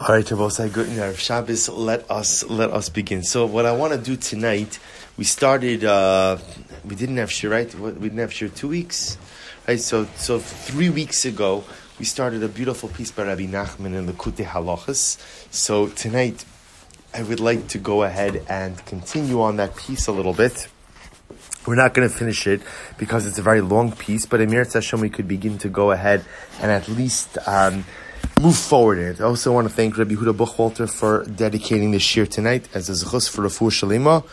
All right, Rabosai, good Erev Shabbos. Let us let us begin. So, what I want to do tonight, we started. Uh, we didn't have shir, right? We didn't have shir two weeks, right? So, so three weeks ago, we started a beautiful piece by Rabbi Nachman in the Kute Halachas. So tonight, I would like to go ahead and continue on that piece a little bit. We're not going to finish it because it's a very long piece, but Emir Hashem, we could begin to go ahead and at least. Um, move forward in it. I also want to thank Rabbi Huda Buchwalter for dedicating this year tonight as a zechus for Rafu Shalima,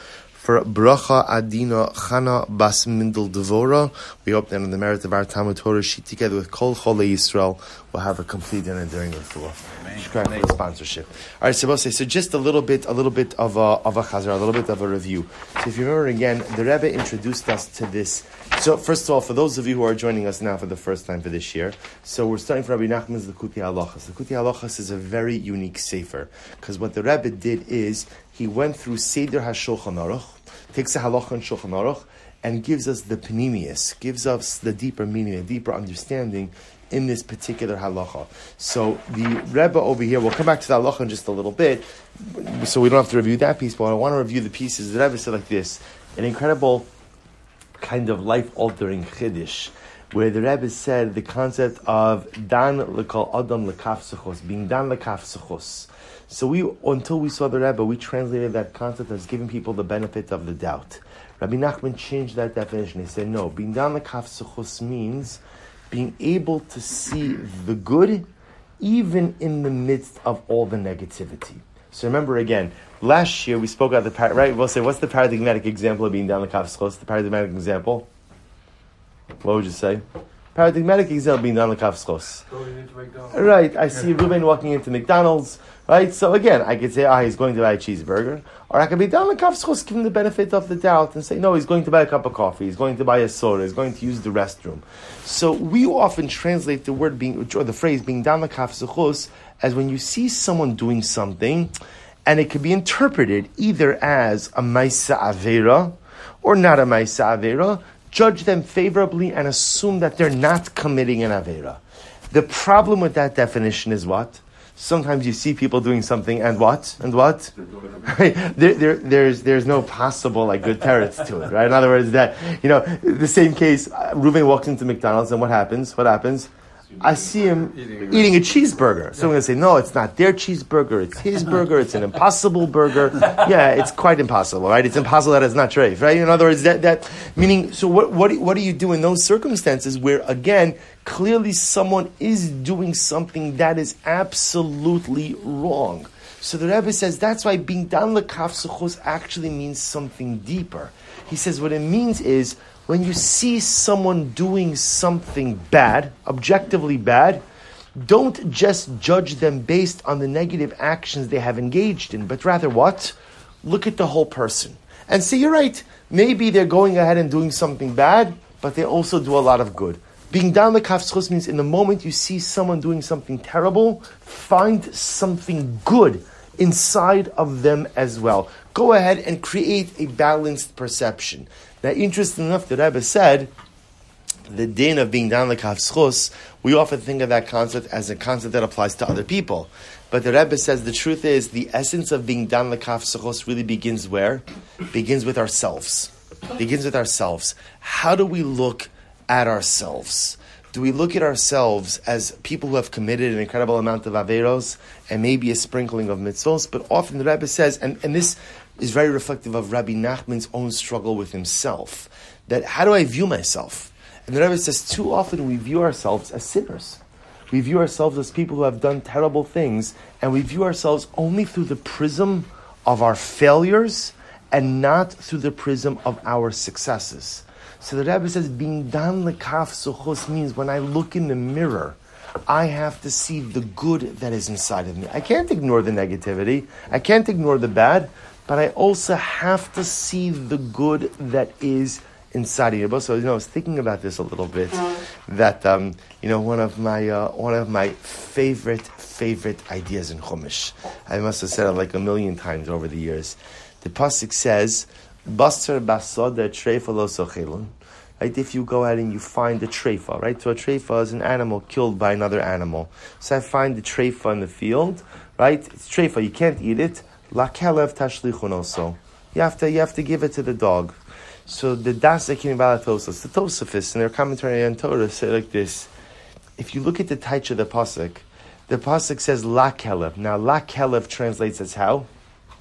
for Bracha Adina Chana Bas Mindel Devora. We hope that on the merit of our Talmud Torah, she together with Kol Chole Yisrael will have a complete dinner during the Refuah. Subscribe for the sponsorship. All right, so so just a little bit, a little bit of a of a chazar, a little bit of a review. So if you remember again, the Rebbe introduced us to this. So first of all, for those of you who are joining us now for the first time for this year, so we're starting from Rabbi Nachman's Likutei Halachas. Likutei Halachas is a very unique sefer because what the Rebbe did is he went through Seder HaShulchan Aruch, takes a halacha and Shulchan Aruch, and gives us the panemius, gives us the deeper meaning, a deeper understanding in this particular halacha. So the Rebbe over here, we'll come back to the halacha in just a little bit, so we don't have to review that piece, but I want to review the pieces. The Rebbe said like this, an incredible kind of life-altering chiddush, where the Rebbe said the concept of dan lekal adam lekaf being dan lekaf So we, until we saw the Rebbe, we translated that concept as giving people the benefit of the doubt. Rabbi Nachman changed that definition. He said, no, being dan lekaf means being able to see the good even in the midst of all the negativity. So remember again, last year we spoke about the right. We'll say, what's the paradigmatic example of being down the kafskos? The paradigmatic example. What would you say? Paradigmatic example being down the kafskos. Right. I see Ruben walking into McDonald's. Right? So again, I could say, ah, he's going to buy a cheeseburger. Or I could be down give him the benefit of the doubt and say, no, he's going to buy a cup of coffee, he's going to buy a soda, he's going to use the restroom. So we often translate the word being, or the phrase being down the kafskos as when you see someone doing something, and it could be interpreted either as a maisa avera or not a maisa avera, judge them favorably and assume that they're not committing an avera. The problem with that definition is what? Sometimes you see people doing something and what? And what? there, there, there's, there's no possible like good teretz to it, right? In other words, that, you know, the same case, uh, Reuven walks into McDonald's and what happens? What happens? I see him eating a cheeseburger. So I'm going to say, no, it's not their cheeseburger. It's his burger. It's an impossible burger. Yeah, it's quite impossible, right? It's impossible that it's not treif, right? In other words, that, that meaning, so what, what, what do you do in those circumstances where, again, clearly someone is doing something that is absolutely wrong? So the Rebbe says that's why being dan lekaf actually means something deeper. He says what it means is when you see someone doing something bad, objectively bad, don't just judge them based on the negative actions they have engaged in, but rather what? Look at the whole person. And see, you're right. Maybe they're going ahead and doing something bad, but they also do a lot of good. Being down the kafschus means in the moment you see someone doing something terrible, find something good inside of them as well. Go ahead and create a balanced perception. Now, interesting enough, the Rebbe said the din of being down like schus, we often think of that concept as a concept that applies to other people. But the Rebbe says the truth is the essence of being down like schus really begins where? Begins with ourselves. Begins with ourselves. How do we look at ourselves? Do we look at ourselves as people who have committed an incredible amount of averos and maybe a sprinkling of mitzvos? But often the Rebbe says, and, and this is very reflective of Rabbi Nachman's own struggle with himself. That how do I view myself? And the Rebbe says too often we view ourselves as sinners. We view ourselves as people who have done terrible things, and we view ourselves only through the prism of our failures and not through the prism of our successes. So the Rebbe says, being dan lekaf suchos means when I look in the mirror, I have to see the good that is inside of me. I can't ignore the negativity. I can't ignore the bad but I also have to see the good that is inside of you. So you know, I was thinking about this a little bit. That um, you know, one of my uh, one of my favorite favorite ideas in Chumash. I must have said it like a million times over the years. The pasuk says, "Basar basoda treifalo right? If you go out and you find a treifa, right? So a treifa is an animal killed by another animal. So I find the treifa in the field, right? It's treifa, you can't eat it. La kelev tashlichun also. You have to, you have to give it to the dog. So the Dasakim Balatosas, the Tosafis, in their commentary on Torah say like this. If you look at the Taich of the Pasuk, the Pasuk says La Kelev. Now La Kelev translates as how?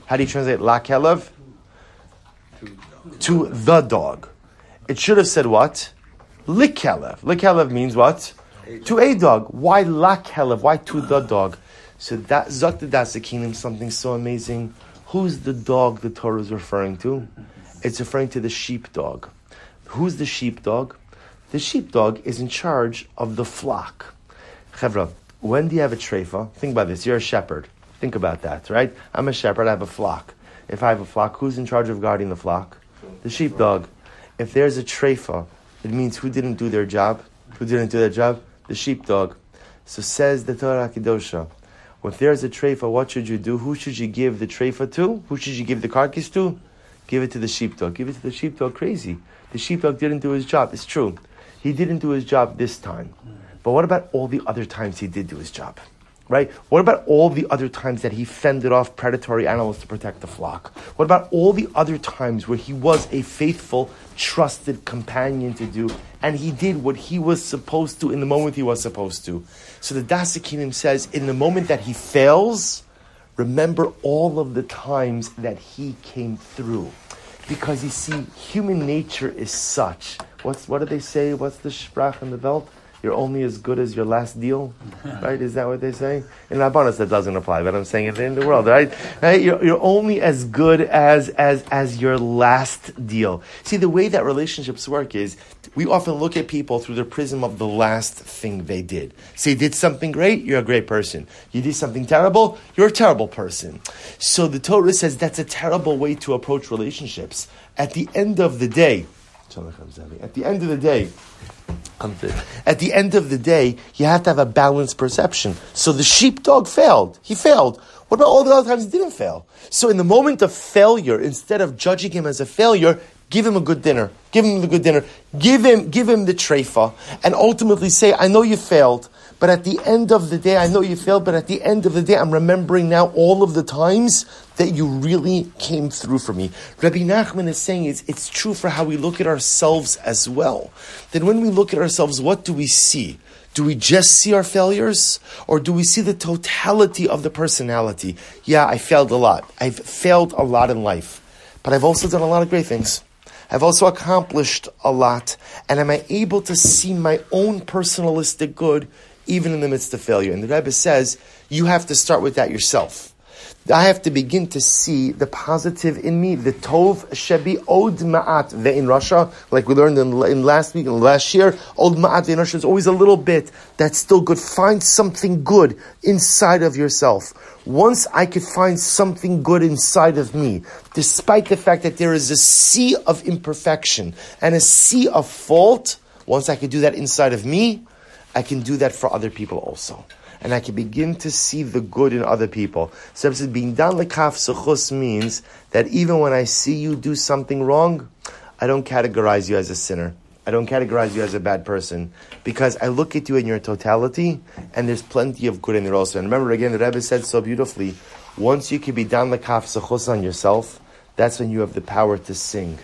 How do you translate La Kelev? To the dog. It should have said what? Likelev. Likelev means what? To a dog. Why La Kelev? Why to the dog? So that Zakta Dasakinim, something so amazing. Who's the dog the Torah is referring to? It's referring to the sheepdog. Who's the sheepdog? The sheepdog is in charge of the flock. Chevra, when do you have a treifa? Think about this. You're a shepherd. Think about that, right? I'm a shepherd. I have a flock. If I have a flock, who's in charge of guarding the flock? The sheepdog. If there's a treifa, it means who didn't do their job? Who didn't do their job? The sheepdog. So says the Torah Kedosha. If there's a treifa, what should you do? Who should you give the treifa to? Who should you give the carcass to? Give it to the sheepdog. Give it to the sheepdog. Crazy. The sheepdog didn't do his job. It's true. He didn't do his job this time. But what about all the other times he did do his job? Right? What about all the other times that he fended off predatory animals to protect the flock? What about all the other times where he was a faithful, trusted companion to do, and he did what he was supposed to in the moment he was supposed to? So the Dasakinim says, in the moment that he fails, remember all of the times that he came through. Because you see, human nature is such. What's, what do they say? What's the sprach in the Welt? You're only as good as your last deal, right? Is that what they say? In Rabbanis that doesn't apply, but I'm saying it in the world, right? right? You're, you're only as good as, as, as your last deal. See, the way that relationships work is we often look at people through the prism of the last thing they did. Say, you did something great, you're a great person. You did something terrible, you're a terrible person. So the Torah says that's a terrible way to approach relationships. At the end of the day, at the end of the day, at the end of the day, you have to have a balanced perception. So the sheepdog failed. He failed. What about all the other times he didn't fail? So in the moment of failure, instead of judging him as a failure, give him a good dinner. Give him the good dinner. Give him, give him the treifa. And ultimately say, I know you failed. But at the end of the day, I know you failed, but at the end of the day, I'm remembering now all of the times that you really came through for me. Rabbi Nachman is saying it's, it's true for how we look at ourselves as well. That when we look at ourselves, what do we see? Do we just see our failures? Or do we see the totality of the personality? Yeah, I failed a lot. I've failed a lot in life. But I've also done a lot of great things. I've also accomplished a lot. And am I able to see my own personalistic good even in the midst of failure. And the Rebbe says you have to start with that yourself. I have to begin to see the positive in me, the tov shebi od ma'at in Russia, like we learned in, in last week and last year. Od ma'at in Russia is always a little bit that's still good. Find something good inside of yourself. Once I could find something good inside of me, despite the fact that there is a sea of imperfection and a sea of fault, once I could do that inside of me, I can do that for other people also. And I can begin to see the good in other people. So being dan lekaf sechus means that even when I see you do something wrong, I don't categorize you as a sinner. I don't categorize you as a bad person because I look at you in your totality, and there's plenty of good in there also. And remember again, the Rebbe said so beautifully: once you can be dan lekaf sechus on yourself, that's when you have the power to sing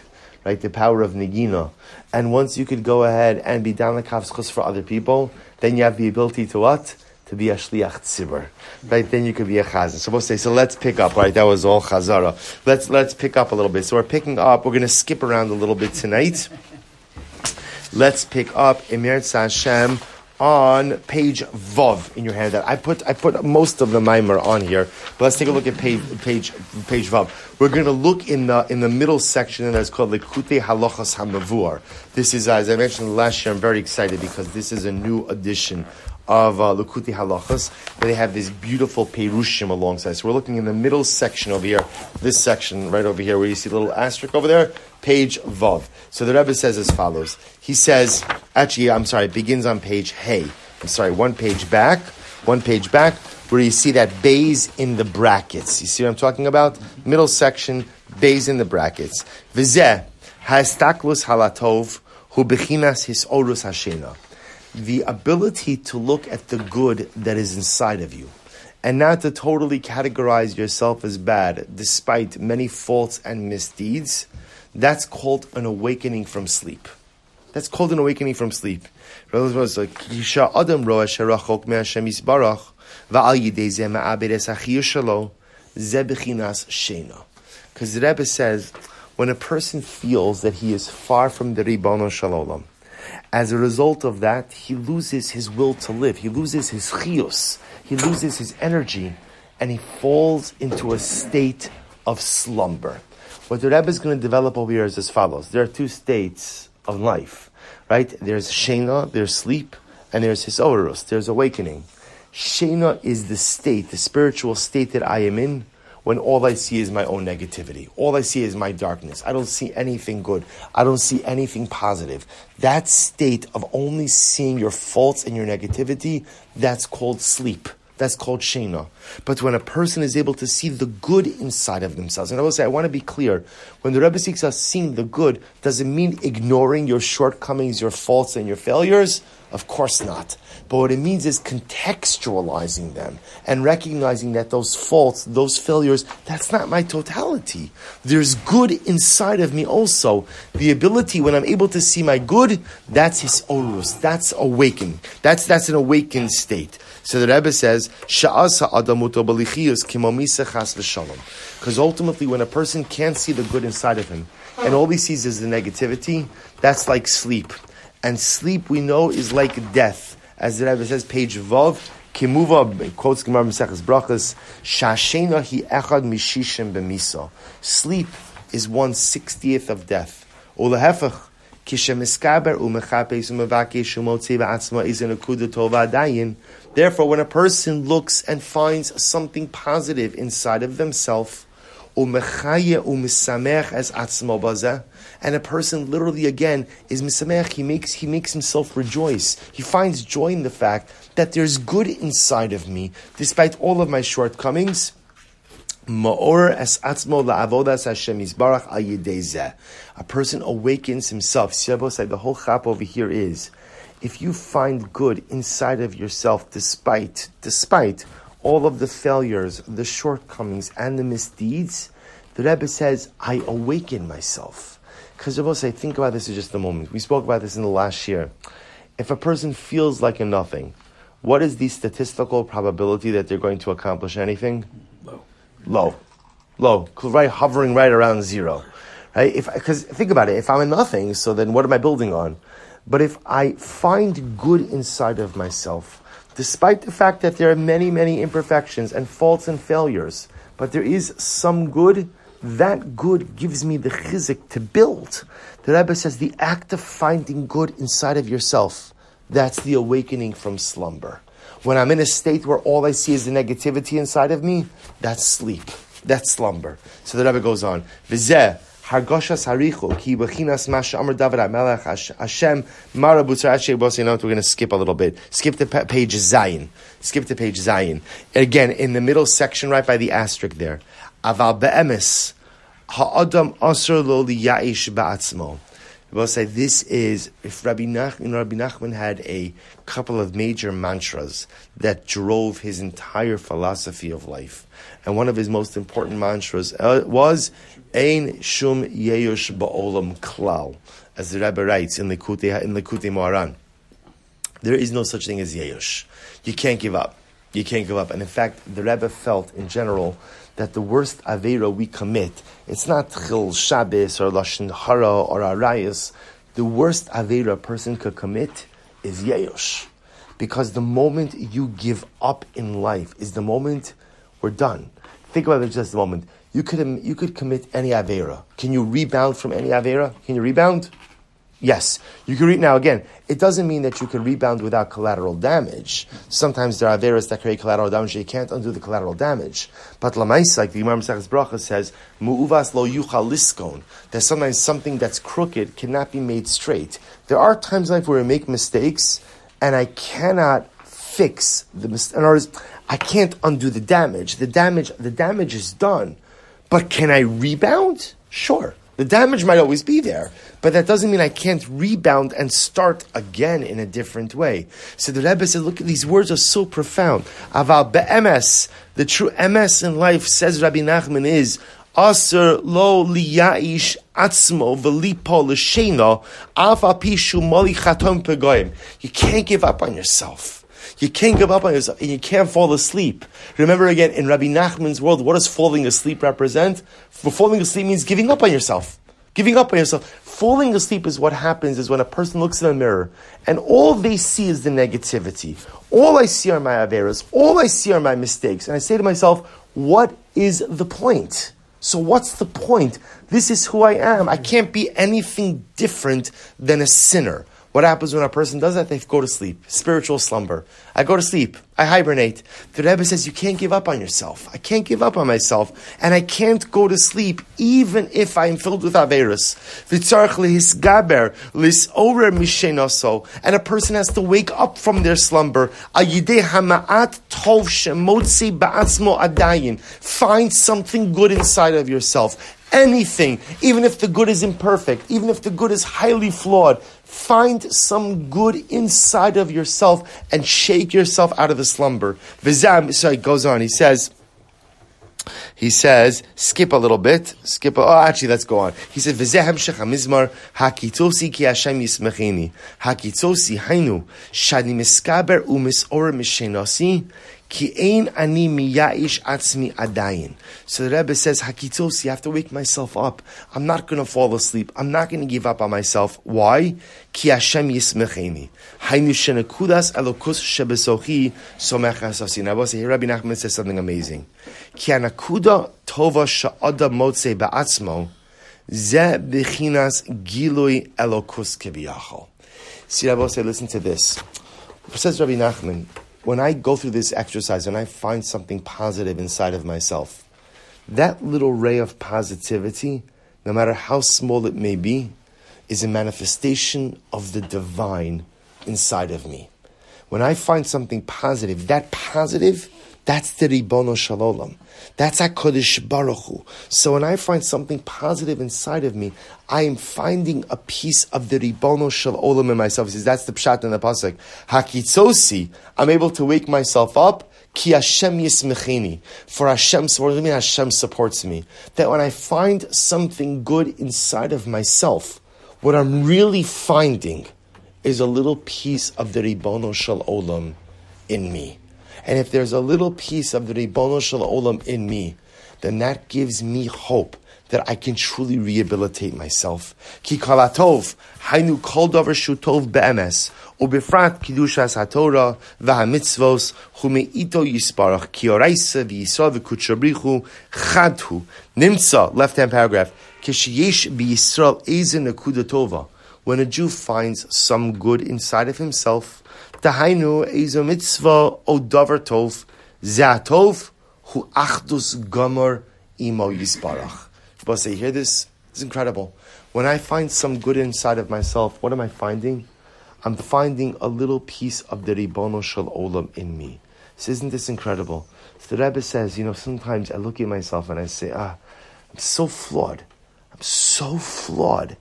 right? The power of Nagina. And once you could go ahead and be down the kafschus for other people, then you have the ability to what? To be a shliach tzibur, right? Then you could be a chazan. So we'll say, so let's pick up, right? That was all chazara. Let's let's pick up a little bit. So we're picking up. We're going to skip around a little bit tonight. Let's pick up Emir Hashem on page Vav in your handout. I put I put most of the mimer on here, but let's take a look at page page page Vav. We're going to look in the in the middle section, that's called Likute Halachas Hamavur. This is, as I mentioned last year, I'm very excited because this is a new edition of uh, Likutei Halachas. They have this beautiful Perushim alongside. So we're looking in the middle section over here, this section right over here, where you see a little asterisk over there, page Vav. So the Rebbe says as follows. He says, actually, I'm sorry, it begins on page Hey. I'm sorry, one page back, one page back, where you see that bays in the brackets. You see what I'm talking about? Middle section, bays in the brackets. Vizeh, has taklus halatov, hu bechinas his orus hashena. The ability to look at the good that is inside of you and not to totally categorize yourself as bad despite many faults and misdeeds, that's called an awakening from sleep. That's called an awakening from sleep. Because Rebbe says, when a person feels that he is far from the Ribono Shel Olam, as a result of that, he loses his will to live. He loses his chios. He loses his energy, and he falls into a state of slumber. What the Rebbe is going to develop over here is as follows. There are two states of life, right? There's Shena, there's sleep, and there's Hisorus, there's awakening. Shena is the state, the spiritual state that I am in when all I see is my own negativity. All I see is my darkness. I don't see anything good. I don't see anything positive. That state of only seeing your faults and your negativity, that's called sleep. That's called Shena. But when a person is able to see the good inside of themselves, and I will say, I want to be clear, when the Rebbe seeks us seeing the good, does it mean ignoring your shortcomings, your faults, and your failures? Of course not. But what it means is contextualizing them and recognizing that those faults, those failures, that's not my totality. There's good inside of me also. The ability, when I'm able to see my good, that's his orus. That's awakening. That's, that's an awakened state. So the Rebbe says, Because ultimately, when a person can't see the good inside of him, and all he sees is the negativity, that's like sleep. And sleep, we know, is like death. As the Rebbe says, page Vav, Kimuva, quotes Gemara Maseches Brachas, Shashena hi echad mishishim b'miso. Sleep is one sixtieth of death. Tova dayin. Therefore, when a person looks and finds something positive inside of themselves, as and a person literally again is misamech. He makes he makes himself rejoice. He finds joy in the fact that there's good inside of me, despite all of my shortcomings. A person awakens himself. said the whole chap over here is, if you find good inside of yourself, despite despite all of the failures, the shortcomings, and the misdeeds, the Rebbe says, I awaken myself. Because I will say, think about this in just a moment. We spoke about this in the last year. If a person feels like a nothing, what is the statistical probability that they're going to accomplish anything? Low. Low. Low. Right, hovering right around zero. Right? If because think about it, if I'm a nothing, so then what am I building on? But if I find good inside of myself, despite the fact that there are many, many imperfections and faults and failures, but there is some good that good gives me the chizik to build. The Rebbe says the act of finding good inside of yourself, that's the awakening from slumber. When I'm in a state where all I see is the negativity inside of me, that's sleep. That's slumber. So the Rebbe goes on. Mara. We're going to skip a little bit. Skip the page Zayin. Skip the page Zayin. Again, in the middle section, right by the asterisk there. Aval be'emes ha'adam asr lo liya'ish ba'atzmo. We'll say this is if Rabbi Nachman, Rabbi Nachman had a couple of major mantras that drove his entire philosophy of life, and one of his most important mantras uh, was "Ein shum yeyush ba'olam klal," as the Rebbe writes in Likutei in Likutei Moharan. There is no such thing as yeyush. You can't give up. You can't give up. And in fact, the Rebbe felt in general that the worst Avera we commit, it's not Chil Shabbos or Lashon Hara or Arayas. The worst Avera a person could commit is Yeyosh. Because the moment you give up in life is the moment we're done. Think about it just a moment. You could, you could commit any Avera. Can you rebound from any Avera? Can you rebound? Yes, you can read now again. It doesn't mean that you can rebound without collateral damage. Sometimes there are areas that create collateral damage. You can't undo the collateral damage. But lamais, like the Imam Sachs Bracha says, mu'uvas lo yuchal liskon. That sometimes something that's crooked cannot be made straight. There are times in life where we make mistakes, and I cannot fix the mistake. In other words, I can't undo the damage. The damage, the damage is done. But can I rebound? Sure. The damage might always be there, but that doesn't mean I can't rebound and start again in a different way. So the Rebbe said, look, these words are so profound. Aval be'emes, the true emes in life, says Rabbi Nachman, is Aser lo liyaish atzmo v'lipo l'shena pishu moli chatom pegoyim. You can't give up on yourself. You can't give up on yourself and you can't fall asleep. Remember again, in Rabbi Nachman's world, what does falling asleep represent? For falling asleep means giving up on yourself. Giving up on yourself. Falling asleep is what happens is when a person looks in a mirror and all they see is the negativity. All I see are my averas. All I see are my mistakes. And I say to myself, what is the point? So what's the point? This is who I am. I can't be anything different than a sinner. What happens when a person does that? They go to sleep. Spiritual slumber. I go to sleep. I hibernate. The Rebbe says, you can't give up on yourself. I can't give up on myself. And I can't go to sleep even if I am filled with Averis. And a person has to wake up from their slumber. Find something good inside of yourself anything, even if the good is imperfect, even if the good is highly flawed, find some good inside of yourself and shake yourself out of the slumber. Vizam, so he goes on, he says, he says, skip a little bit, skip, a, oh, actually, let's go on. He said, V'zehem shechamizmar, hakitosi ki Hashem yismecheni, hakitosi hainu, shani miskaber umis ora mishenasi, Ki ein ani miya'ish atzmi adayin. So the Rebbe says, Hakitos, you have to wake myself up. I'm not going to fall asleep. I'm not going to give up on myself. Why? Ki Hashem yismecheni. Hainu shenakudas elokus shebesochi somech asasin. I will say, here Rabbi Nachman says something amazing. Ki anakuda tova sha'ada motze ba'atzmo ze bechinas gilui elokus kebiyachol. See, Rabbi say, listen to this. Says Rabbi Nachman, when I go through this exercise and I find something positive inside of myself, that little ray of positivity, no matter how small it may be, is a manifestation of the divine inside of me. When I find something positive, that positive that's the Ribono Shel Olam. That's HaKadosh Baruch Hu. So when I find something positive inside of me, I am finding a piece of the Ribono Shel Olam in myself. He says, that's the Pshat in the Pasuk. Hakitzosi, I'm able to wake myself up. Ki Hashem yismecheni. For Hashem, what does mean Hashem supports me? That when I find something good inside of myself, what I'm really finding is a little piece of the Ribono Shel Olam in me. And if there's a little piece of the Ribono Shel Olam in me, then that gives me hope that I can truly rehabilitate myself. Ki kalatov, hainu kol davar shutov be'emes, ubefrat kidushas haTorah v'hamitzvos humeito yisparach ki oraisa v'yisra v'kutshabrichu chadhu. Nimtza, left-hand paragraph, kishiyesh b'yisrael ezen nekuda tova. When a Jew finds some good inside of himself, Tahainu is a mitzvah o davar tov, zatov hu achdus gomer imo yisparach. But say, hear this? It's incredible. When I find some good inside of myself, what am I finding? I'm finding a little piece of the Ribono Shel Olam in me. So isn't this incredible? So the Rebbe says, you know, sometimes I look at myself and I say, ah, I'm so flawed. I'm so flawed.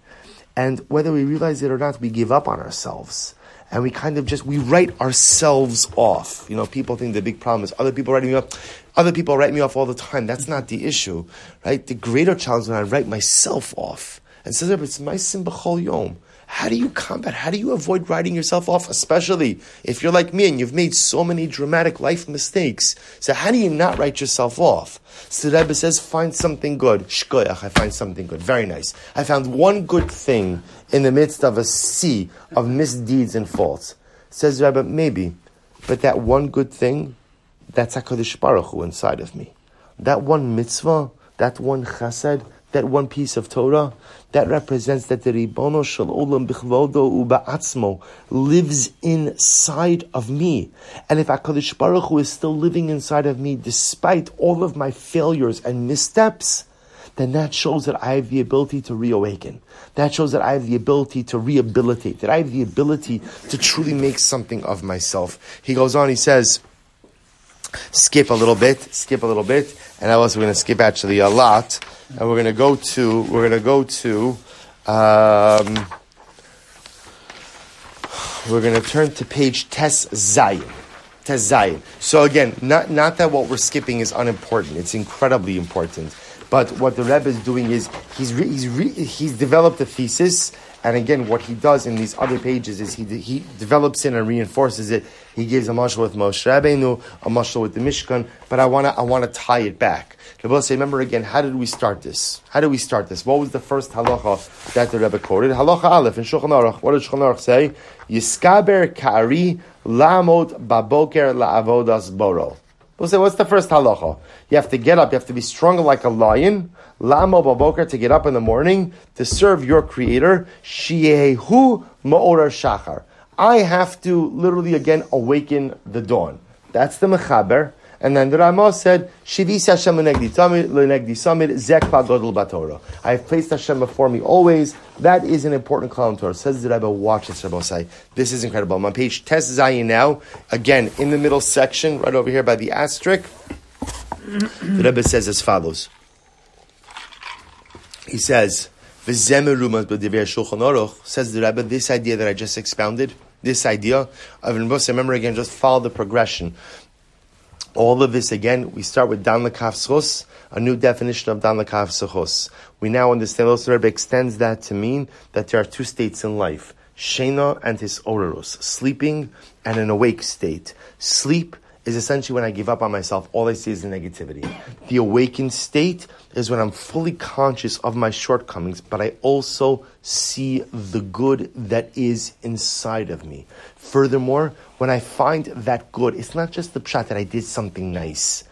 And whether we realize it or not, we give up on ourselves and we kind of just we write ourselves off. You know, people think the big problem is other people writing me off. Other people write me off all the time. That's not the issue, right? The greater challenge when I write myself off. And says, it's my simba yom. How do you combat? How do you avoid writing yourself off, especially if you're like me and you've made so many dramatic life mistakes? So how do you not write yourself off? So the Rebbe says, find something good. Shkoyach, I find something good. Very nice. I found one good thing in the midst of a sea of misdeeds and faults. Says Rebbe, maybe, but that one good thing, that's HaKadosh Baruch Hu inside of me. That one mitzvah, that one chesed, that one piece of Torah, that represents that the Ribono Shel Olam Bichvodo Uba'atzmo lives inside of me. And if HaKadosh Baruch Hu is still living inside of me despite all of my failures and missteps, then that shows that I have the ability to reawaken. That shows that I have the ability to rehabilitate, that I have the ability to truly make something of myself. He goes on, he says, skip a little bit, skip a little bit, and also we're going to skip actually a lot, and we're going to go to we're going to go to. Um, we're going to turn to page Tes Zayin. Tes Zayin. So again, not, not that what we're skipping is unimportant. It's incredibly important. But what the Rebbe is doing is he's, re, he's, re, he's developed a thesis and again, what he does in these other pages is he, he develops it and reinforces it. He gives a mashal with Moshe Rabbeinu, a mashal with the Mishkan, but I want to I wanna tie it back. Rebbe say, remember again, how did we start this? How did we start this? What was the first halacha that the Rebbe quoted? Halacha Aleph in Shulchan Aruch. What did Shulchan Aruch say? Yiskaber kari lamot baboker la'avodas boro. We'll say, what's the first halacha? You have to get up, you have to be strong like a lion, Lamo baboker to get up in the morning to serve your creator. Shiehu ma'orar shachar. I have to literally again awaken the dawn. That's the mechaber. And then the Ramah said, Shivis Hashem l'negdi samid zek godel batora. I have placed Hashem before me always. That is an important column to Says the Rebbe, watch this, Rebbe. This is incredible. I'm on page Tes Zayin now. Again, in the middle section, right over here by the asterisk, the Rebbe says as follows. He says, says the Rebbe, this idea that I just expounded, this idea of remember again, just follow the progression. All of this again, we start with Dan Lekaf a new definition of Dan Lekaf We now understand also Rebbe extends that to mean that there are two states in life. Shena and his orarus, sleeping and an awake state. Sleep is essentially when I give up on myself, all I see is the negativity. The awakened state is when I'm fully conscious of my shortcomings, but I also see the good that is inside of me. Furthermore, when I find that good, it's not just the pshat that I did something nice.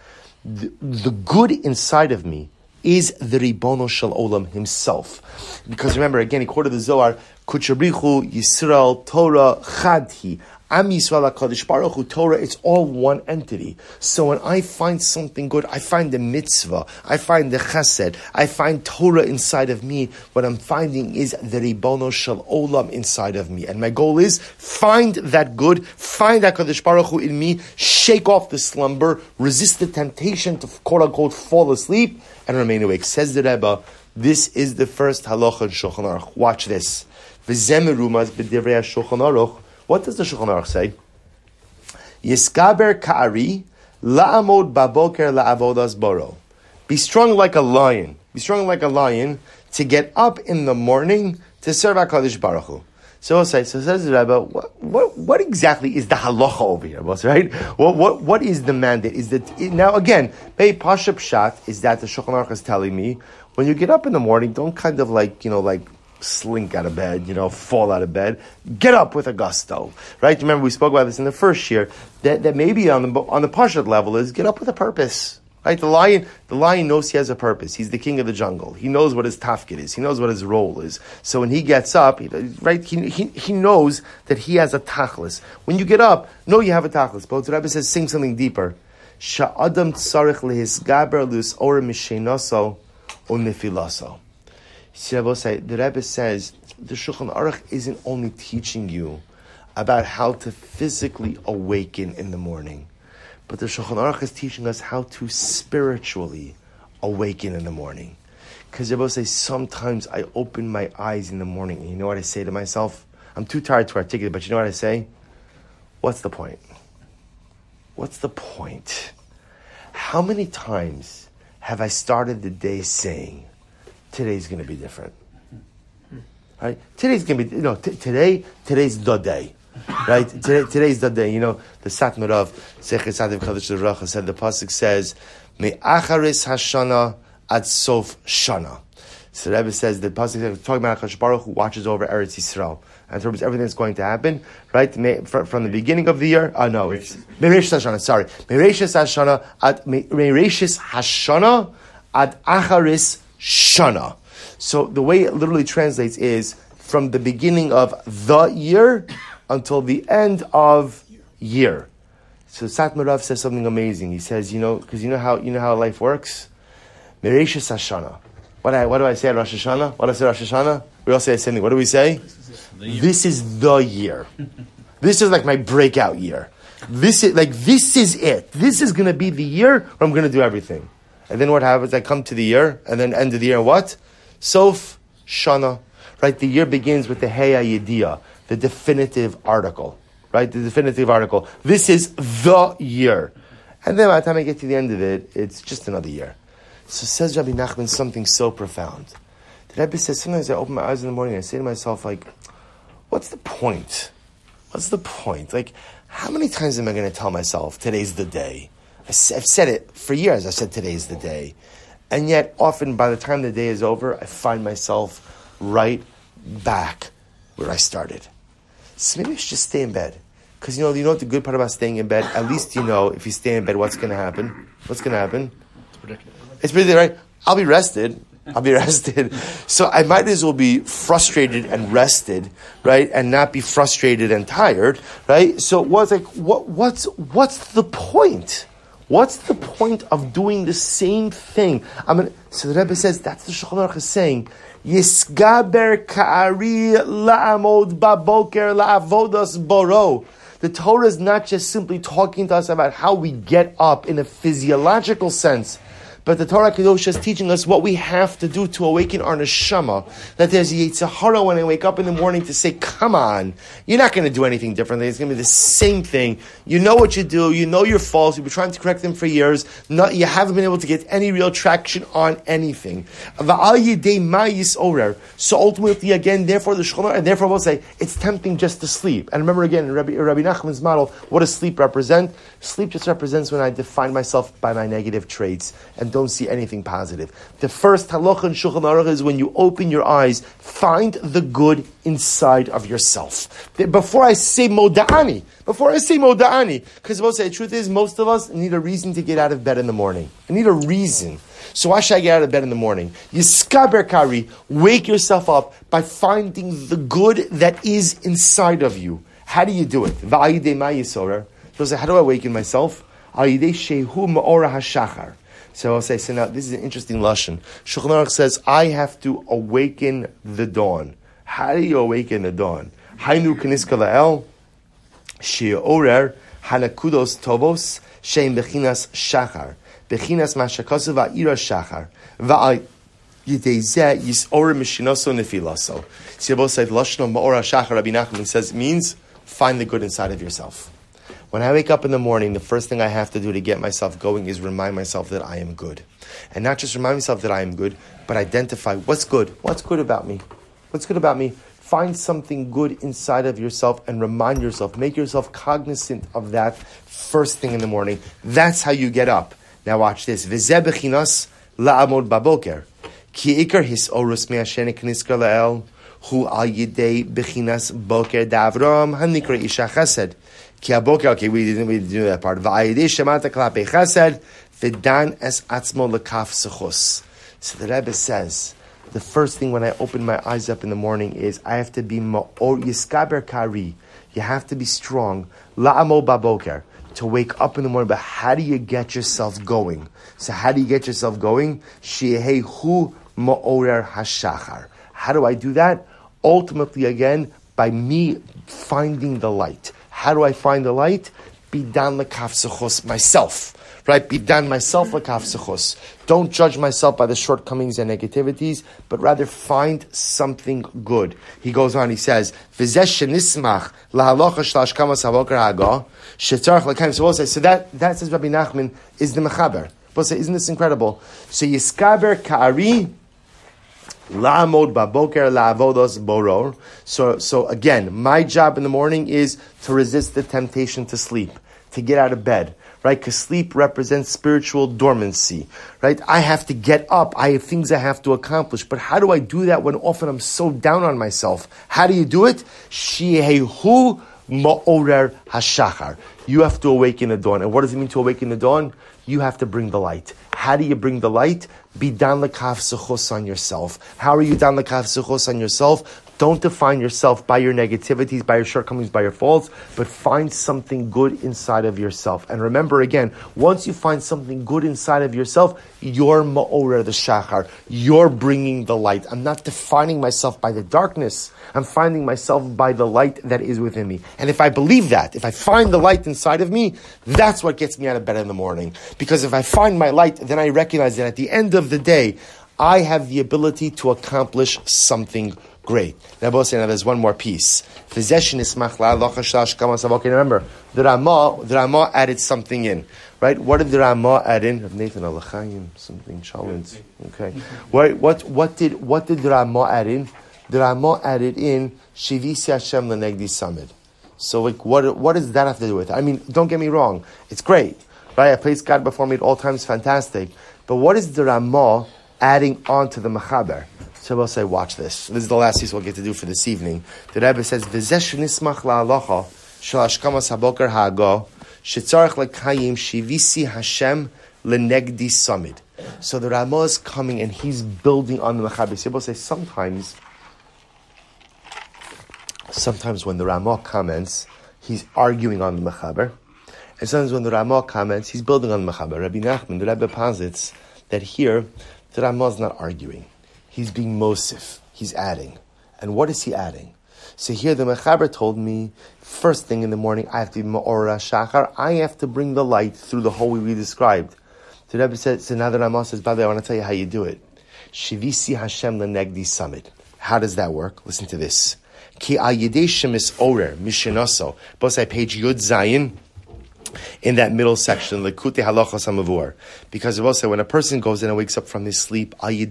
The, the good inside of me is the Ribono Shel Olam himself. Because remember, again, according to the Zohar, Kuchabrichu Yisrael Torah Chadhi. Am Yisrael HaKadosh Baruch Hu Torah, it's all one entity. So when I find something good, I find the mitzvah, I find the chesed, I find Torah inside of me. What I'm finding is the Ribono Shel Olam inside of me. And my goal is find that good, find that Kadosh Baruch Hu in me, shake off the slumber, resist the temptation to quote unquote fall asleep, and remain awake. Says the Rebbe, this is the first halacha in Shulchan Aruch. Watch this. V'zemerumas b'divrei Shulchan Aruch what does the Shulchan Aruch say? Yiskaber ka'ari la'amod baboker la'avodas boro. Be strong like a lion. Be strong like a lion to get up in the morning to serve HaKadosh Baruch Hu. So so says the Rebbe, what, what, what, exactly is the halacha over here, boss, right? What, what, what is the mandate? Is that, now again, Bei Pasha Shat is that the Shulchan Aruch is telling me, when you get up in the morning, don't kind of like, you know, like slink out of bed, you know, fall out of bed. Get up with a gusto, right? Remember we spoke about this in the first year that, that maybe on the on the pashat level is get up with a purpose. Right? The lion, the lion knows he has a purpose. He's the king of the jungle. He knows what his tafkid is. He knows what his role is. So when he gets up, right, he, he, he knows that he has a tachlis. When you get up, know you have a tachlis. But the Rebbe says, sing something deeper. Sha'adam tzarich lehisgaber lus or mishenaso or the Rebbe says the Shulchan Aruch isn't only teaching you about how to physically awaken in the morning, but the Shulchan Aruch is teaching us how to spiritually awaken in the morning. Because Rebbe says sometimes I open my eyes in the morning, and you know what I say to myself? I'm too tired to articulate, but you know what I say? What's the point? What's the point? How many times have I started the day saying, today's going to be different. Right? Today's going to be, you know, t- today, today's the day. Right? Today, today's the day. You know, the Satmar of Sechet Chadash Racha said, the Pasuk says, Me acharis hashana at sof shana. So the Rebbe says, the Pasuk is talking about HaKadosh Baruch who watches over Eretz Yisrael. And terms everything that's going to happen, right? From the beginning of the year, uh, no, it's Mereshis Hashana, sorry. Mereshis Hashana, ad, Mereshis Hashana ad acharis shana. So the way it literally translates is from the beginning of the year until the end of year. So Satmarav says something amazing. He says, you know, because you know how you know how life works. Mereshis Hashana. What, I, what do I say at Rosh Hashanah? What do I say at Rosh Hashanah? We all say the same thing. What do we say? This is the year. this is like my breakout year. This is like this is it. This is going to be the year where I'm going to do everything. And then what happens? I come to the year, and then end of the year. What? Sof Shana. Right. The year begins with the Heya Yediyah, the definitive article. Right. The definitive article. This is the year. And then by the time I get to the end of it, it's just another year. So says Rabbi Nachman something so profound. The Rebbe says sometimes I open my eyes in the morning and I say to myself like, what's the point? What's the point? Like, how many times am I going to tell myself today's the day? I've said it for years. I've said today is the day. And yet, often by the time the day is over, I find myself right back where I started. So maybe I should just stay in bed. Because you know, you know what the good part about staying in bed? At least you know if you stay in bed, what's going to happen? What's going to happen? It's predictable. It's predictable, right? I'll be rested. I'll be rested. So I might as well be frustrated and rested, right? And not be frustrated and tired, right? So what's like, what, what's, what's the point? What's the point of doing the same thing? I mean, so the Rebbe says that's the Shulchan Aruch is saying. Yisgaber ka'ari la'amod baboker la'avodas boro. The Torah is not just simply talking to us about how we get up in a physiological sense, but the Torah Kedosh is teaching us what we have to do to awaken our neshama. That there's Yitzhahara when I wake up in the morning to say, come on, you're not going to do anything differently. It's going to be the same thing. You know what you do. You know your faults. You've been trying to correct them for years. Not, you haven't been able to get any real traction on anything. So ultimately, again, therefore the Shulchan and therefore we'll say, it's tempting just to sleep. And remember again, in Rabbi, Rabbi Nachman's model, what does sleep represent? Sleep just represents when I define myself by my negative traits and don't see anything positive. The first halacha in Shulchan Aruch is when you open your eyes, find the good inside of yourself. Before I say moda'ani, before I say moda'ani, because most the truth is most of us need a reason to get out of bed in the morning. I need a reason. So why should I get out of bed in the morning? Yiskaber kari, wake yourself up by finding the good that is inside of you. How do you do it? So how do I awaken myself? So I'll say, so now this is an interesting lashon. Shulchan Aruch says, I have to awaken the dawn. How do you awaken the dawn? Hainu keniska la'el, shi'orer, hanakudos tovos, shein bechinas shachar, bechinas mashakasu va'ira shachar, yidei yisore mishinoso say, shachar, Rabbi Nachman says, means find the good inside of yourself. When I wake up in the morning, the first thing I have to do to get myself going is remind myself that I am good. And not just remind myself that I am good, but identify what's good. What's good about me? What's good about me? Find something good inside of yourself and remind yourself. Make yourself cognizant of that first thing in the morning. That's how you get up. Now watch this. Hu al boker davram hanikra isha chesed. Ki okay, we didn't, we didn't do that part. Va'ayidei shemata klape chesed, v'dan es atzmo lekaf sechus. So the Rebbe says, the first thing when I open my eyes up in the morning is I have to be ma'or yiskaber kari. You have to be strong. La'amo baboker. To wake up in the morning, but how do you get yourself going? So how do you get yourself going? Shehehu ma'orer hashachar. How do I do that? Ultimately, again, by me finding the light. How do I find the light? Bidan lekaf myself. Right? Be Bidan myself lekaf Don't judge myself by the shortcomings and negativities, but rather find something good. He goes on, he says, lahalocha so that, that says Rabbi Nachman, is the mechaber. We'll say, isn't this incredible? So yiskaber ka'ari, La'amod baboker la'avodos boror. So, so again, my job in the morning is to resist the temptation to sleep, to get out of bed, right? Because sleep represents spiritual dormancy, right? I have to get up. I have things I have to accomplish. But how do I do that when often I'm so down on myself? How do you do it? Shehehu ma'orer hashachar. You have to awaken the dawn. And what does it mean to awaken the dawn? You have to bring the light. How do you bring the light? Be dan lekaf suchos on yourself. How are you dan lekaf suchos on yourself? Don't define yourself by your negativities, by your shortcomings, by your faults, but find something good inside of yourself. And remember again, once you find something good inside of yourself, you're ma'orer the shachar. You're bringing the light. I'm not defining myself by the darkness. I'm finding myself by the light that is within me. And if I believe that, if I find the light inside of me, that's what gets me out of bed in the morning. Because if I find my light, then I recognize that at the end of the day, I have the ability to accomplish something great. Now, both say, now there's one more piece. Possession is Okay, remember, the Ramah, the Ramah added something in, right? What did the Ramah add in? Nathan Alachayim, something. Okay. What, what, what did, what did the Ramah add in? The Ramah added in Shivisi Hashem Lenegdi Samid. So, like, what, what does that have to do with it? I mean, don't get me wrong. It's great, right? I place God before me at all times, fantastic. But what is the Ramah adding on to the Mechaber. So we'll say, watch this. This is the last piece we'll get to do for this evening. The Rebbe says, V'zesh nismach la'alocha shel hashkamas haboker ha'ago shetzarech lekayim shivisi Hashem lenegdi samid. So the Ramah is coming and he's building on the Mechaber. So we'll say, sometimes, sometimes when the Ramah comments, he's arguing on the Mechaber. And sometimes when the Ramah comments, he's building on the Mechaber. Rabbi Nachman, the Rebbe posits that here, the Ramah is not arguing. He's being Mosif. He's adding. And what is he adding? So here the Mechaber told me, first thing in the morning, I have to be Ma'ora Shachar. I have to bring the light through the hole we described. So Rebbe said, so now the Ramah says, by the way, I want to tell you how you do it. Shivisi Hashem Lenegdi Samid. How does that work? Listen to this. Ki al shemis orer mishenoso. Both side page Yud Zayin in that middle section, Likutei Halachas Hamavur. Because will say when a person goes in and wakes up from his sleep, say,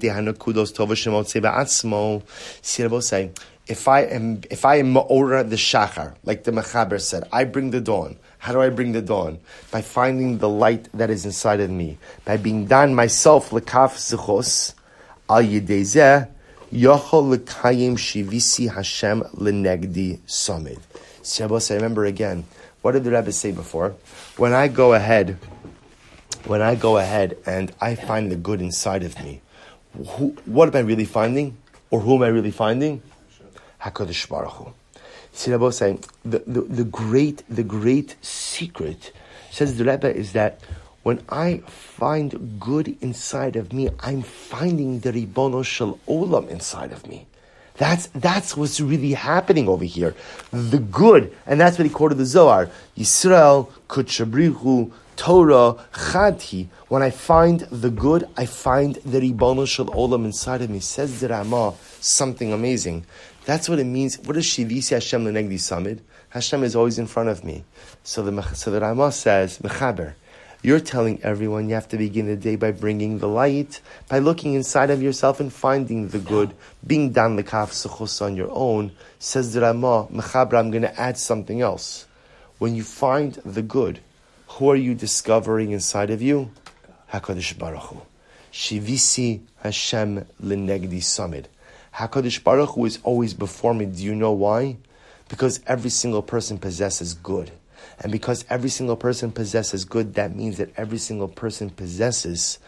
if I am if I am ma'ora the shachar, like the Mechaber said, I bring the dawn. How do I bring the dawn? By finding the light that is inside of me. By being done myself lekaf zichos al yochol lekayim shivisi Hashem lenegdi samid. I remember again what did the Rebbe say before? When I go ahead, when I go ahead and I find the good inside of me, who, what am I really finding? Or who am I really finding? HaKadosh Baruch Hu. See, Rebbe saying, the, the, the, great, the great secret, says the Rebbe, is that when I find good inside of me, I'm finding the Ribono Shel Olam inside of me. That's, that's what's really happening over here. The good, and that's what he quoted the Zohar. Yisrael, Kutshabrihu, Torah, Chadhi. When I find the good, I find the Ribono Shel Olam inside of me. Says the Ramah, something amazing. That's what it means. What does Shivisi Hashem Lenegdi Samid? Hashem is always in front of me. So the, so the Ramah says, Mechaber, you're telling everyone you have to begin the day by bringing the light, by looking inside of yourself and finding the good, being dan lekaf suchos on your own. Says the Ramah, Mechaber, I'm going to add something else. When you find the good, who are you discovering inside of you? Hakadosh Baruch Hu. Shivisi Hashem lenegdi samid. Hakadosh Baruch Hu is always before me. Do you know why? Because every single person possesses good. And because every single person possesses good, that means that every single person possesses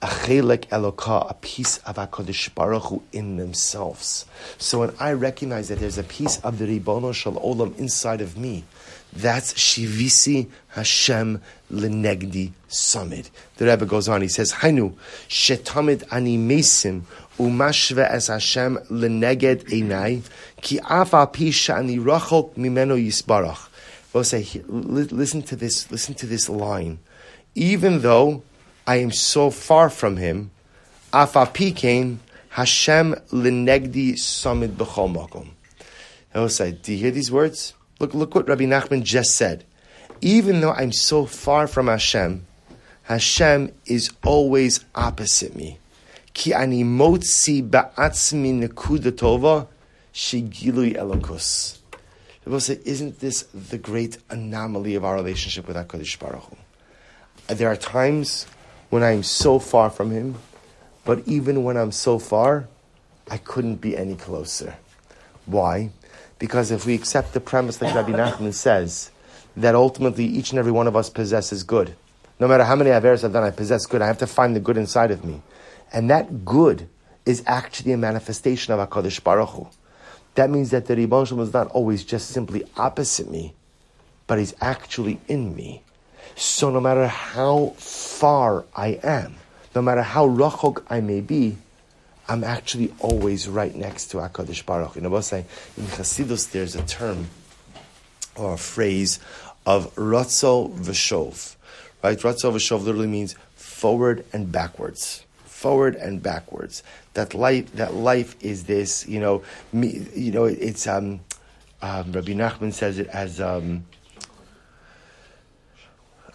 a chelek eloka, a piece of HaKadosh Baruch Hu in themselves. So when I recognize that there's a piece of the Ribono Shel Olam inside of me, that's Shivisi Hashem Lenegdi Samid. The Rebbe goes on, he says, Hainu, Shetamid Ani Mesim, Umashve Es Hashem Leneged Einai, Ki Afa Pisha Ani Rachok Mimeno Yisbarach say, listen to this, listen to this line. Even though I am so far from him, afapikein Hashem linegdi samid b'chol makom. Say, do you hear these words? Look, look what Rabbi Nachman just said. Even though I'm so far from Hashem, Hashem is always opposite me. Ki ani motzi ba'atzmi nekuda tova shigilui elokus. Will say, isn't this the great anomaly of our relationship with HaKadosh Baruch Hu? There are times when I am so far from Him, but even when I'm so far, I couldn't be any closer. Why? Because if we accept the premise like Rabbi Nachman says, that ultimately each and every one of us possesses good. No matter how many Averis I've done, I possess good. I have to find the good inside of me. And that good is actually a manifestation of HaKadosh Baruch Hu that means that the Ribono Shel Olam is not always just simply opposite me, but he's actually in me. So no matter how far I am, no matter how rachok I may be, I'm actually always right next to HaKadosh Baruch. You know what I'm saying? In Chassidus, there's a term or a phrase of Ratzo V'shov. Right? Ratzo V'shov literally means forward and backwards. Forward and backwards. That life, that life is this, you know, me, you know, it's, um, um, Rabbi Nachman says it as, um,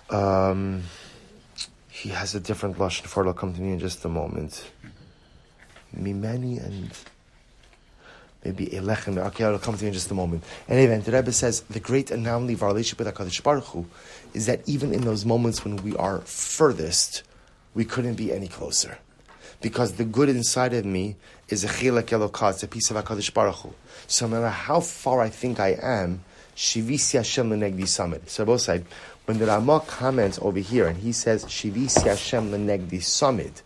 um, he has a different lashon for it. It'll come to me in just a moment. Mimeni and maybe Elechem. Okay, it'll come to me in just a moment. In any event, the Rebbe says the great anomaly of our relationship with Hakadosh Baruch Hu is that even in those moments when we are furthest, we couldn't be any closer, because the good inside of me is a chilek elokah, it's a piece of Hakadosh Baruch Hu. So no matter how far I think I am, shivisi Hashem lenegdi samid. So both sides. When the Ramah comments over here and he says shivisi Hashem lenegdi samid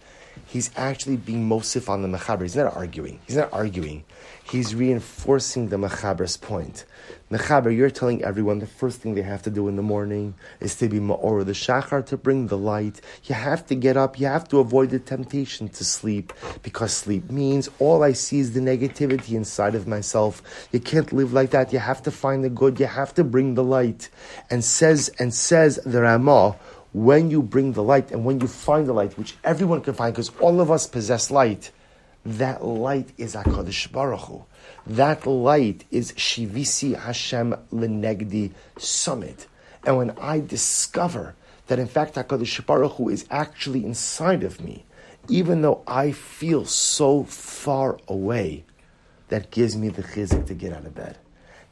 he's actually being mosif on the mechaber. He's not arguing. He's not arguing. He's reinforcing the mechaber's point. Mechaber, you're telling everyone the first thing they have to do in the morning is to be ma'or the shachar to bring the light. You have to get up. You have to avoid the temptation to sleep because sleep means all I see is the negativity inside of myself. You can't live like that. You have to find the good. You have to bring the light. And says and says the Ramah when you bring the light and when you find the light, which everyone can find, because all of us possess light, that light is HaKadosh Baruch Hu. That light is Shivisi Hashem Lenegdi Samid. And when I discover that in fact HaKadosh Baruch Hu is actually inside of me, even though I feel so far away, that gives me the chizik to get out of bed.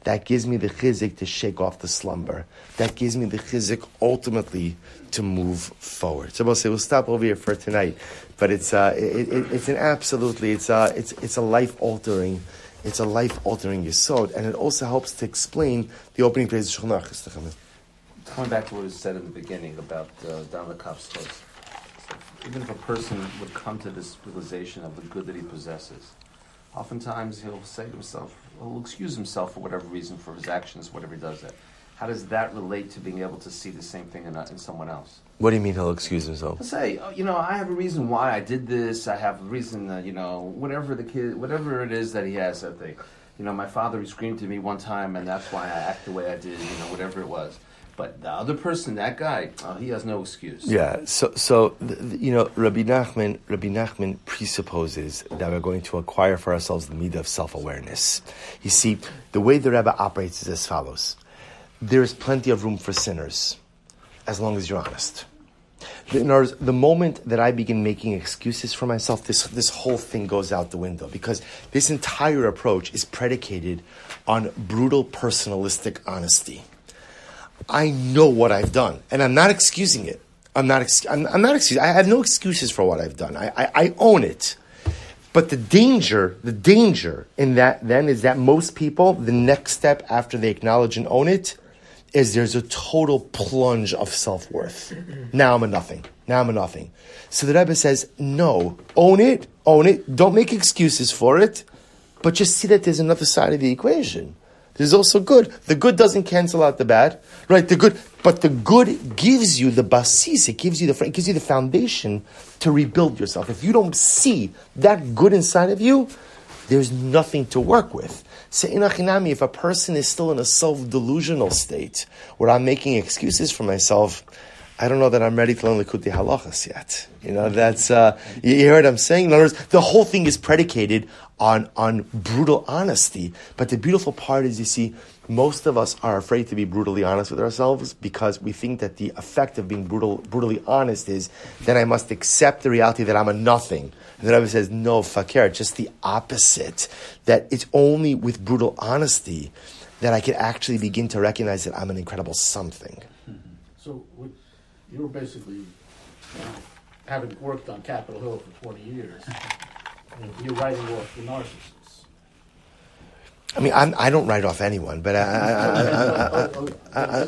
That gives me the chizik to shake off the slumber. That gives me the chizik ultimately to move forward. So we'll say we'll stop over here for tonight, but it's uh, it, it, it's an absolutely it's uh, it's it's a life altering. It's a life altering yisod, and it also helps to explain the opening phrase of Shulchan Coming back to what was said in the beginning about uh, Don so even if a person would come to this realization of the good that he possesses, oftentimes he'll say to himself, he'll excuse himself for whatever reason for his actions, whatever he does that. How does that relate to being able to see the same thing in, uh, in someone else? What do you mean he'll excuse himself? He'll say, oh, you know, I have a reason why I did this. I have a reason, that, you know, whatever the kid, whatever it is that he has. That they, you know, my father screamed to me one time, and that's why I act the way I did. You know, whatever it was. But the other person, that guy, oh, he has no excuse. Yeah. So, so you know, Rabbi Nachman, Rabbi Nachman presupposes that we're going to acquire for ourselves the midah of self-awareness. You see, the way the Rebbe operates is as follows: there is plenty of room for sinners, as long as you're honest. In other words, the moment that I begin making excuses for myself, this, this whole thing goes out the window because this entire approach is predicated on brutal personalistic honesty. I know what I've done, and I'm not excusing it. I'm not. Ex- I'm, I'm, not excusing. I have no excuses for what I've done. I, I, I own it. But the danger, the danger in that then is that most people, the next step after they acknowledge and own it, is there's a total plunge of self worth. Now I'm a nothing. Now I'm a nothing. So the Rebbe says, no, own it, own it. Don't make excuses for it, but just see that there's another side of the equation. There's also good. The good doesn't cancel out the bad, right? The good, but the good gives you the basis. It gives you the it gives you the foundation to rebuild yourself. If you don't see that good inside of you, there's nothing to work with. Se'inachinami, if a person is still in a self-delusional state where I'm making excuses for myself, I don't know that I'm ready to learn Likutei Halachas yet. You know, that's, uh, you hear what I'm saying? In other words, the whole thing is predicated on, on brutal honesty. But the beautiful part is, you see, most of us are afraid to be brutally honest with ourselves because we think that the effect of being brutal, brutally honest is then I must accept the reality that I'm a nothing. And the Rebbe says, no, fakir, just the opposite. That it's only with brutal honesty that I can actually begin to recognize that I'm an incredible something. Mm-hmm. So, you were basically, you know, having worked on Capitol Hill for 20 years, you're writing off the narcissists. I mean, I'm, I do not write off anyone, but I,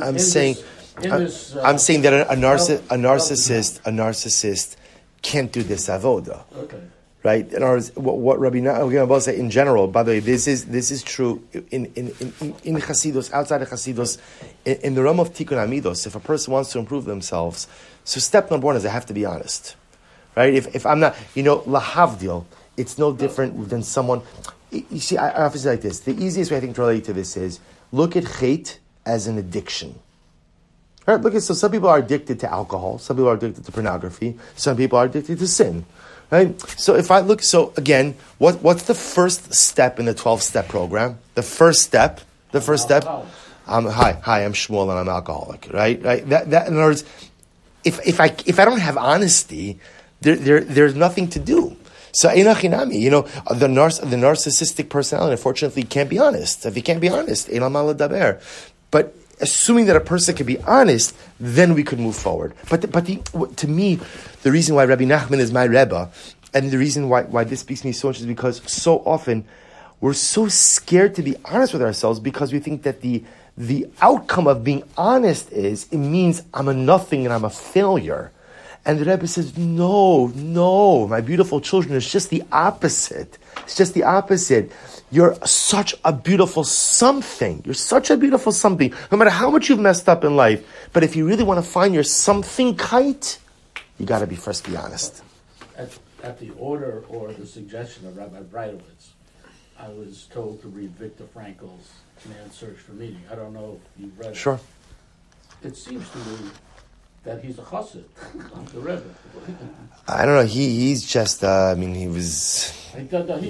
am saying, this, uh, I'm saying that a, a, narciss, a narcissist, a narcissist can't do this avoda. Okay. right? In words, what, what Rabbi Nachman say in general. By the way, this is this is true in in in, in Chasidus, outside of Chasidus, in, in the realm of Tikkun Amidos. If a person wants to improve themselves, so step number one is they have to be honest, right? If if I'm not, you know, lahavdil, it's no different than someone. You see, I, I often say like this. The easiest way I think to relate to this is look at hate as an addiction. Right? Look at so some people are addicted to alcohol, some people are addicted to pornography, some people are addicted to sin. Right? So if I look, so again, what, what's the first step in the 12 step program? The first step, the first step, um, hi, hi, I'm Shmuel and I'm alcoholic, right? Right? That, that, in other words, if, if I, if I don't have honesty, there, there, there's nothing to do. So enachinami, you know, the, narciss- the narcissistic personality, unfortunately, can't be honest. If he can't be honest, daber. But assuming that a person can be honest, then we could move forward. But the, but the, to me, the reason why Rabbi Nachman is my Rebbe, and the reason why, why this speaks to me so much is because so often we're so scared to be honest with ourselves because we think that the the outcome of being honest is it means I'm a nothing and I'm a failure. And the Rebbe says, no, no, my beautiful children, it's just the opposite. It's just the opposite. You're such a beautiful something. You're such a beautiful something. No matter how much you've messed up in life, but if you really want to find your something kite, you got to be first be honest. At, at the order or the suggestion of Rabbi Breitowitz, I was told to read Viktor Frankl's Man's Search for Meaning. I don't know if you've read sure. it. Sure. It seems to me that he's a chassid on the Rebbe. I don't know. He he's just. Uh, I mean, he was. He,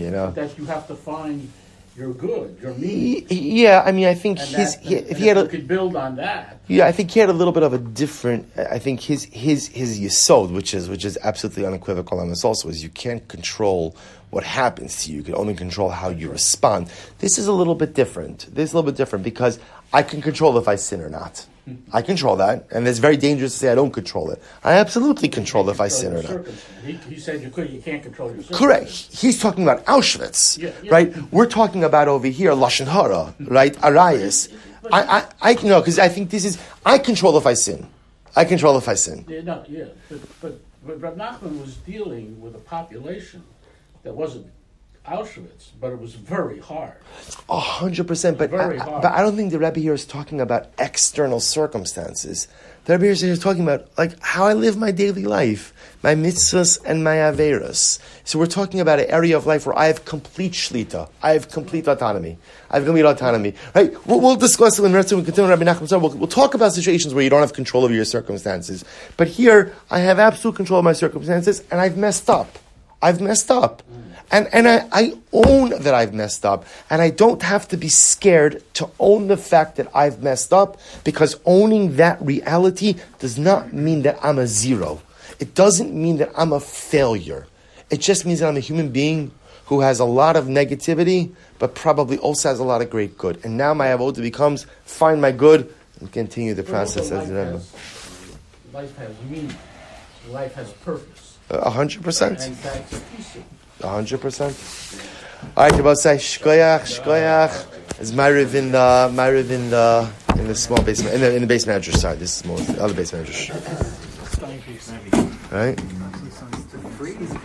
you know that you have to find your good, your meaning. He, yeah, I mean, I think and his. That, he, if he had you a, could build on that. Yeah, I think he had a little bit of a different. I think his his his yisod, which is which is absolutely unequivocal on this also, is you can't control what happens to you. You can only control how you respond. This is a little bit different. This is a little bit different because I can control if I sin or not. I control that, and it's very dangerous to say I don't control it. I absolutely control if I sin or not. He, he, said you could, you can't control your Correct. He's talking about Auschwitz, yeah, yeah. right? We're talking about over here lashon hara, right? Arias. I, I, I know because I think this is I control if I sin. I control if I sin. Yeah, no, yeah, but but, but Nachman was dealing with a population that wasn't Auschwitz, but it was very hard. A hundred percent, but Very I, hard. but I don't think the Rebbe here is talking about external circumstances. The Rebbe here is talking about like how I live my daily life, my mitzvahs and my averas. So we're talking about an area of life where I have complete shlita, I have complete autonomy, I have complete autonomy. Right? We'll, we'll discuss it when we continue. Rabbi Nachman. We'll, we'll talk about situations where you don't have control over your circumstances. But here, I have absolute control of my circumstances, and I've messed up. I've messed up. And, and I, I own that I've messed up. And I don't have to be scared to own the fact that I've messed up because owning that reality does not mean that I'm a zero. It doesn't mean that I'm a failure. It just means that I'm a human being who has a lot of negativity, but probably also has a lot of great good. And now my avoda becomes find my good and continue the process as also the life has, life has meaning. Life has purpose. A hundred percent. And that's a piece of A hundred percent. All right, about say shkoyach, shkoyach. Is Myriv in the Myriv in the in the small basement in the in the base manager side. This is more the other base manager. Right.